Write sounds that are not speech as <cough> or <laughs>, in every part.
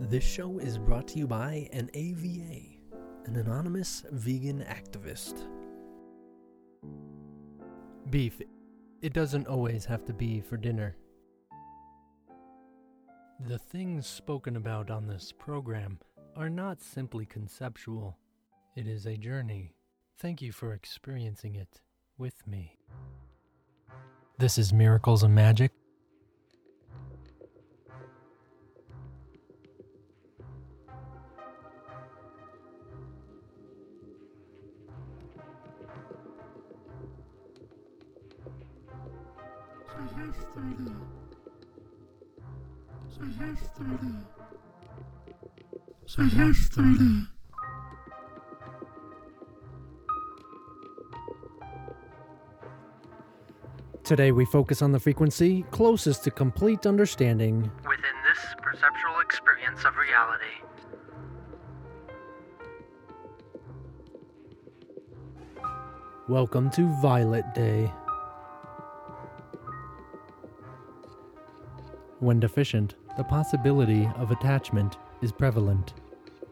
This show is brought to you by an AVA, an anonymous vegan activist. Beef. It doesn't always have to be for dinner. The things spoken about on this program are not simply conceptual, it is a journey. Thank you for experiencing it with me. This is Miracles and Magic. Today we focus on the frequency closest to complete understanding within this perceptual experience of reality. Welcome to Violet Day. When deficient, the possibility of attachment is prevalent.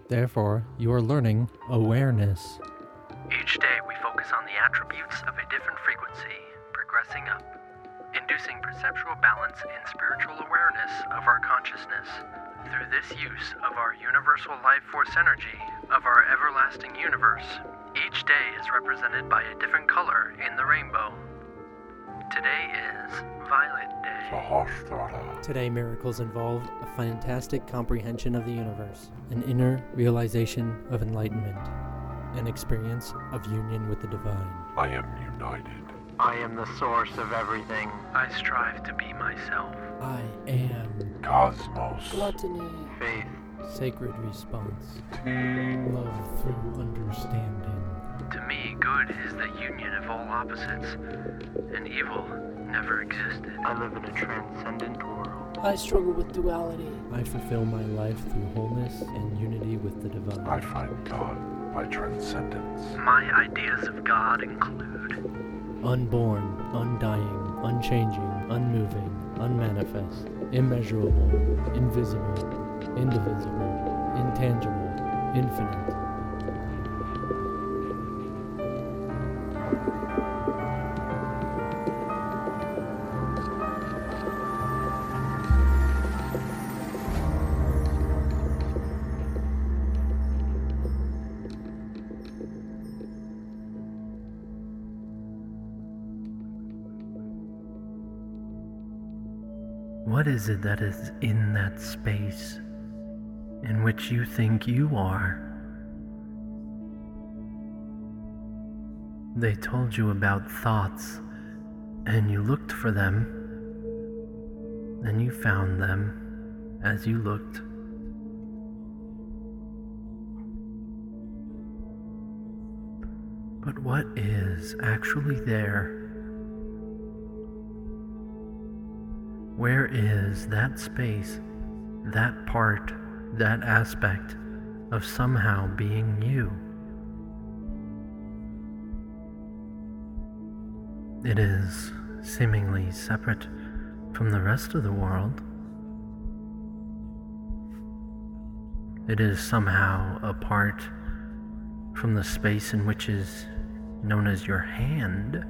Therefore, you are learning awareness. Each day we focus on the attributes of a different frequency, progressing up, inducing perceptual balance and spiritual awareness of our consciousness. Through this use of our universal life force energy of our everlasting universe, each day is represented by a different color in the rainbow. Today is Violet Day. Today, miracles involve a fantastic comprehension of the universe, an inner realization of enlightenment, an experience of union with the divine. I am united. I am the source of everything. I strive to be myself. I am Cosmos. Gluttony. Faith. sacred response, Tea. love through understanding. To me, good is the union of all opposites, and evil never existed. I live in a transcendent world. I struggle with duality. I fulfill my life through wholeness and unity with the divine. I find God by transcendence. My ideas of God include Unborn, undying, unchanging, unmoving, unmanifest, immeasurable, invisible, indivisible, intangible, infinite. Is it that is in that space in which you think you are? They told you about thoughts, and you looked for them, and you found them as you looked. But what is actually there? Where is that space, that part, that aspect of somehow being you? It is seemingly separate from the rest of the world. It is somehow apart from the space in which is known as your hand.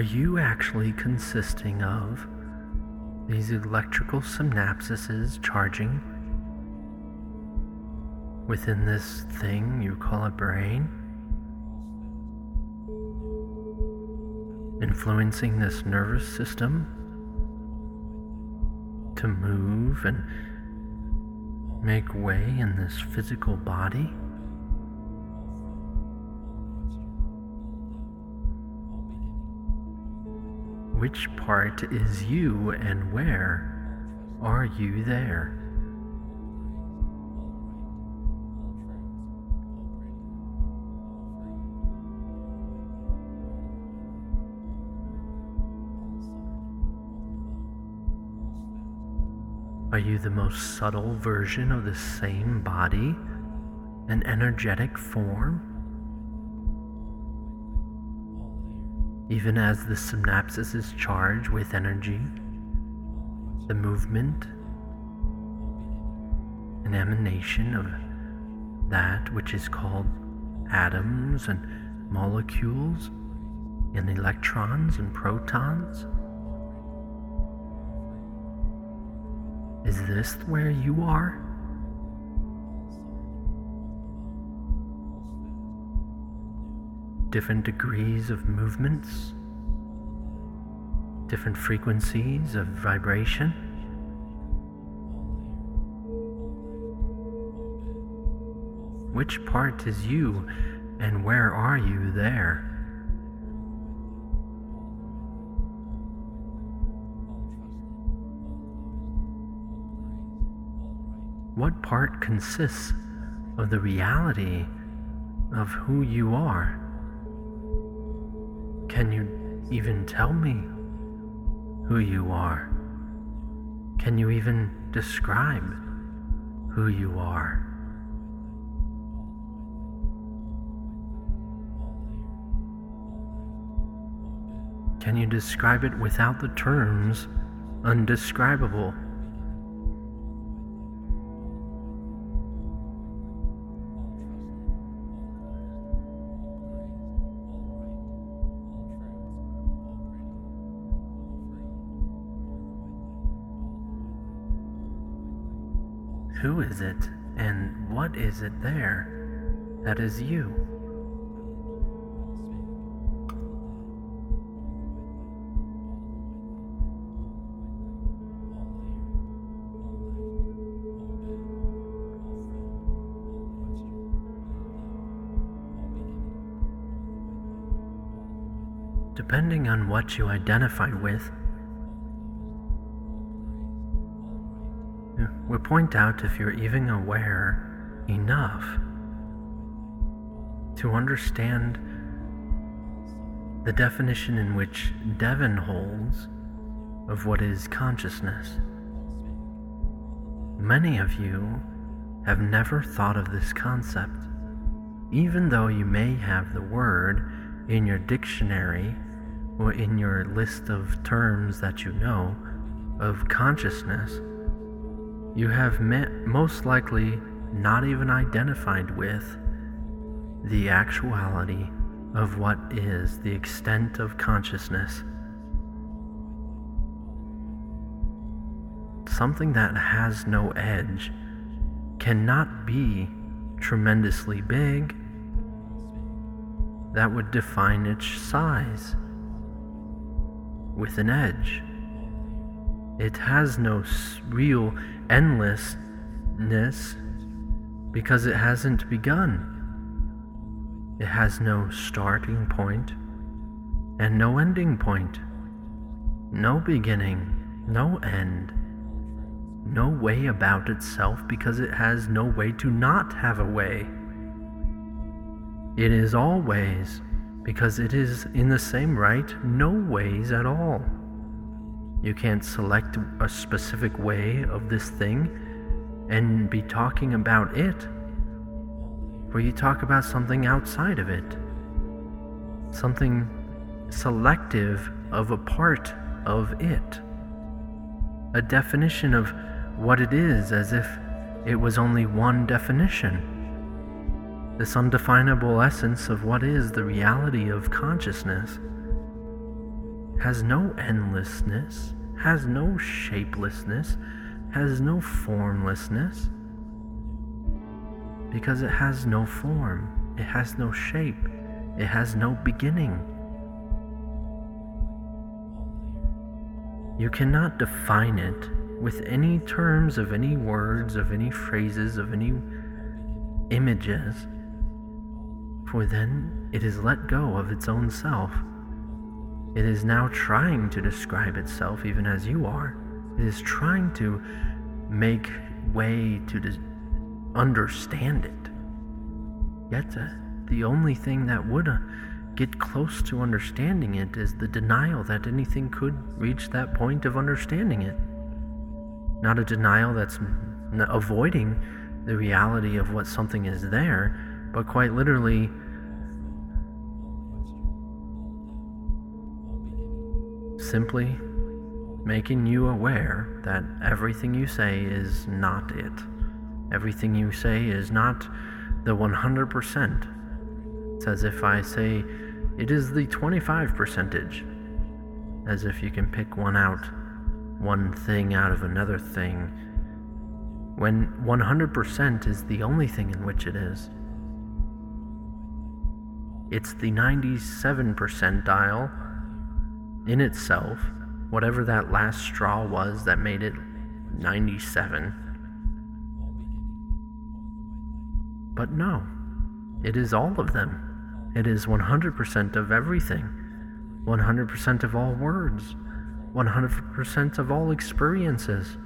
Are you actually consisting of these electrical synapses charging within this thing you call a brain? Influencing this nervous system to move and make way in this physical body? Which part is you and where are you there? Are you the most subtle version of the same body, an energetic form? Even as the synapses is charged with energy, the movement, an emanation of that which is called atoms and molecules and electrons and protons. Is this where you are? Different degrees of movements, different frequencies of vibration. Which part is you and where are you there? What part consists of the reality of who you are? Can you even tell me who you are? Can you even describe who you are? Can you describe it without the terms undescribable? Who is it and what is it there that is you? Depending on what you identify with, we point out if you're even aware enough to understand the definition in which Devan holds of what is consciousness. Many of you have never thought of this concept, even though you may have the word in your dictionary or in your list of terms that you know of consciousness you have met, most likely not even identified with the actuality of what is the extent of consciousness. Something that has no edge cannot be tremendously big. That would define its size with an edge. It has no real endlessness because it hasn't begun. It has no starting point and no ending point. No beginning, no end. No way about itself because it has no way to not have a way. It is always because it is in the same right no ways at all. You can't select a specific way of this thing and be talking about it. For you talk about something outside of it, something selective of a part of it, a definition of what it is as if it was only one definition. This undefinable essence of what is the reality of consciousness has no endlessness, has no shapelessness, has no formlessness. Because it has no form, it has no shape, it has no beginning. You cannot define it with any terms of any words, of any phrases, of any images, for then it is let go of its own self. It is now trying to describe itself even as you are. It is trying to make way to dis- understand it. Yet, uh, the only thing that would uh, get close to understanding it is the denial that anything could reach that point of understanding it. Not a denial that's n- avoiding the reality of what something is there, but quite literally simply making you aware that everything you say is not it. Everything you say is not the 100%. It's as if I say it is the 25 percentage, as if you can pick one out, one thing out of another thing, when 100% is the only thing in which it is. It's the 97 percentile in itself, whatever that last straw was that made it 97. But no, it is all of them. It is 100% of everything, 100% of all words, 100% of all experiences,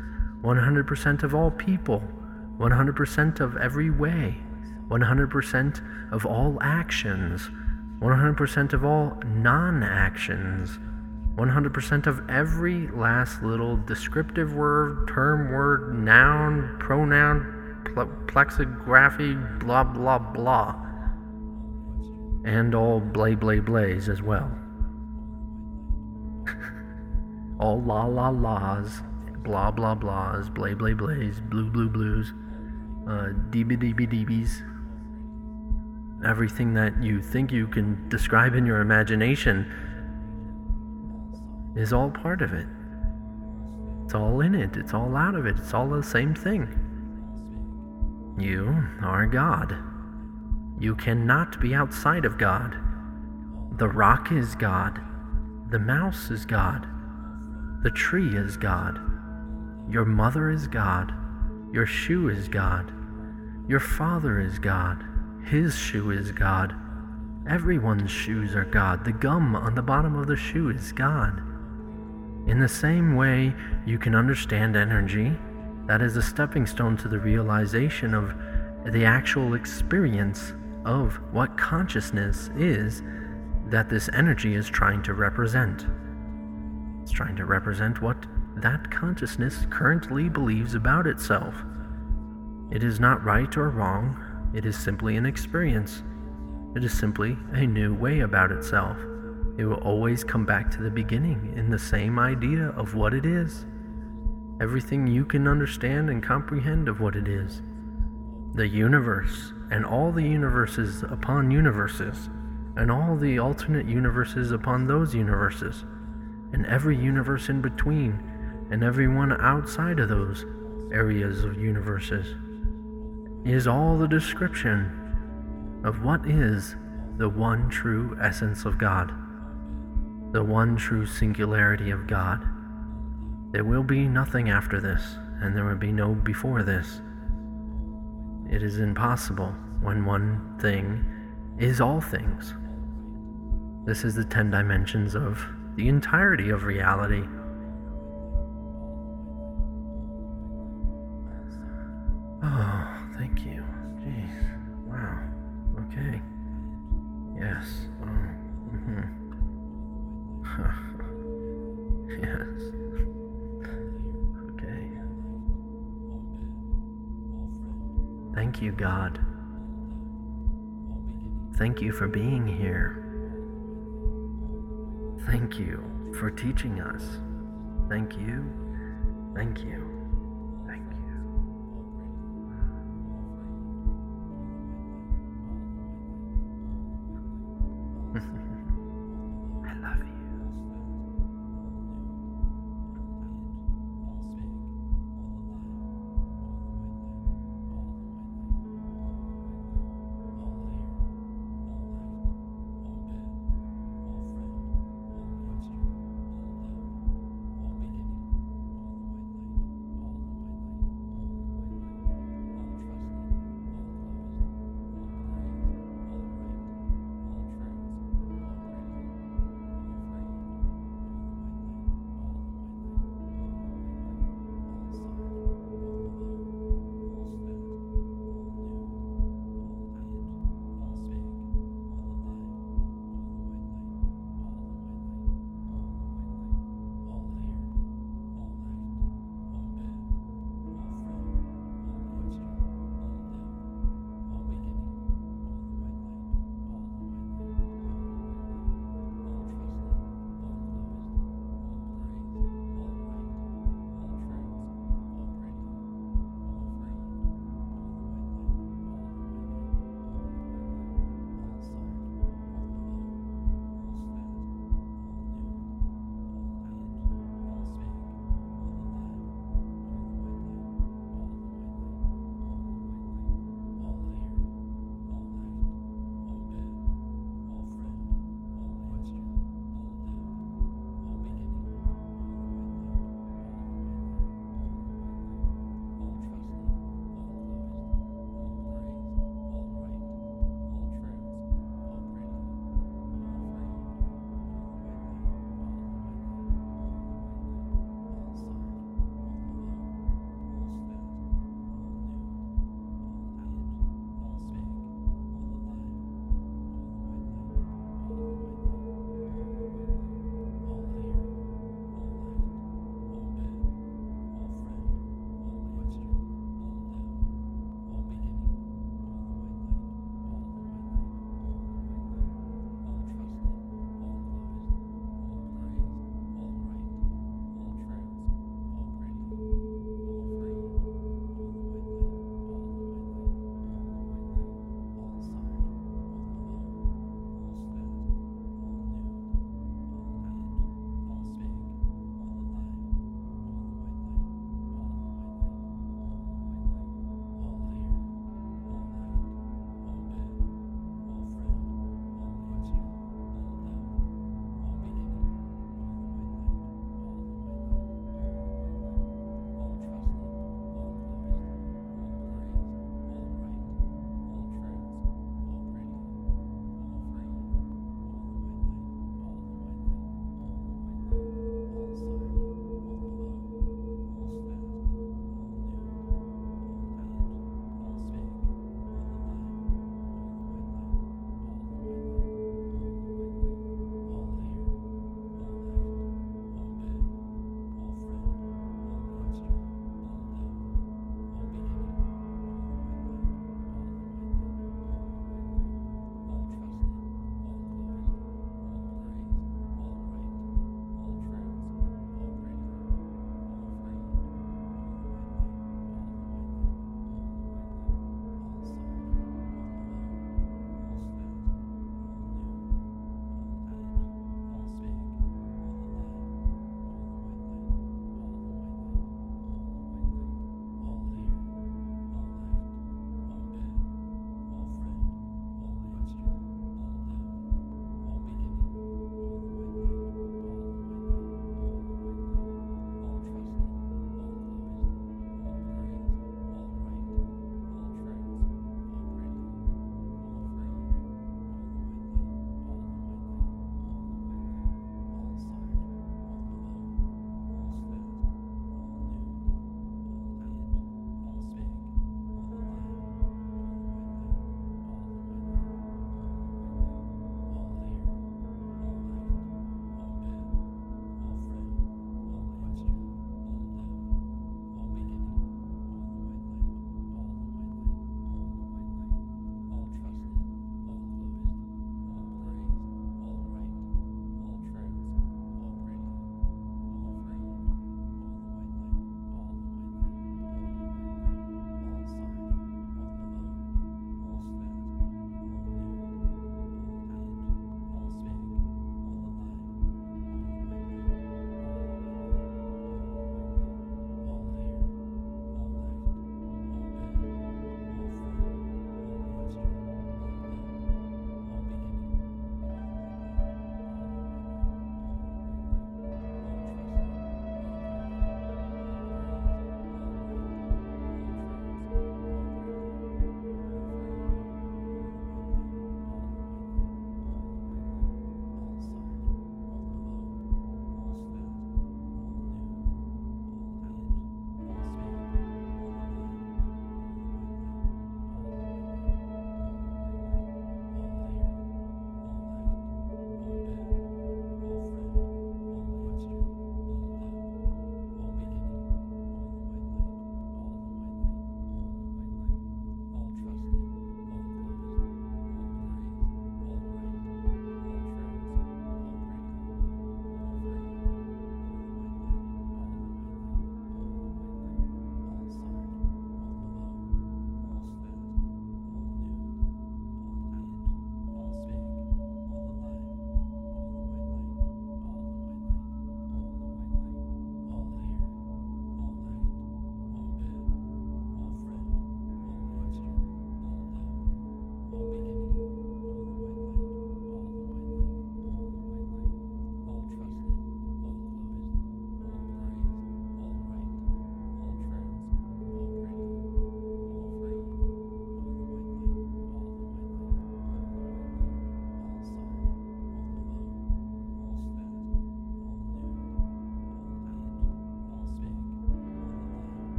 100% of all people, 100% of every way, 100% of all actions, 100% of all non actions, 100% of every last little descriptive word, term word, noun, pronoun, plexography, blah blah blah. And all blay blay blays as well. <laughs> all la la la's, blah blah blahs, blay blay blays, blue blue blues, uh, db db. Everything that you think you can describe in your imagination is all part of it. It's all in it, it's all out of it, it's all the same thing. You are God. You cannot be outside of God. The rock is God. The mouse is God. The tree is God. Your mother is God. Your shoe is God. Your father is God. His shoe is God. Everyone's shoes are God. The gum on the bottom of the shoe is God. In the same way, you can understand energy. That is a stepping stone to the realization of the actual experience of what consciousness is that this energy is trying to represent. It's trying to represent what that consciousness currently believes about itself. It is not right or wrong, it is simply an experience. It is simply a new way about itself. It will always come back to the beginning in the same idea of what it is. Everything you can understand and comprehend of what it is. The universe, and all the universes upon universes, and all the alternate universes upon those universes, and every universe in between, and everyone outside of those areas of universes, is all the description of what is the one true essence of God the one true singularity of God. There will be nothing after this, and there will be no before this. It is impossible when one thing is all things. This is the ten dimensions of the entirety of reality. God. Thank you for being here. Thank you for teaching us. Thank you. Thank you.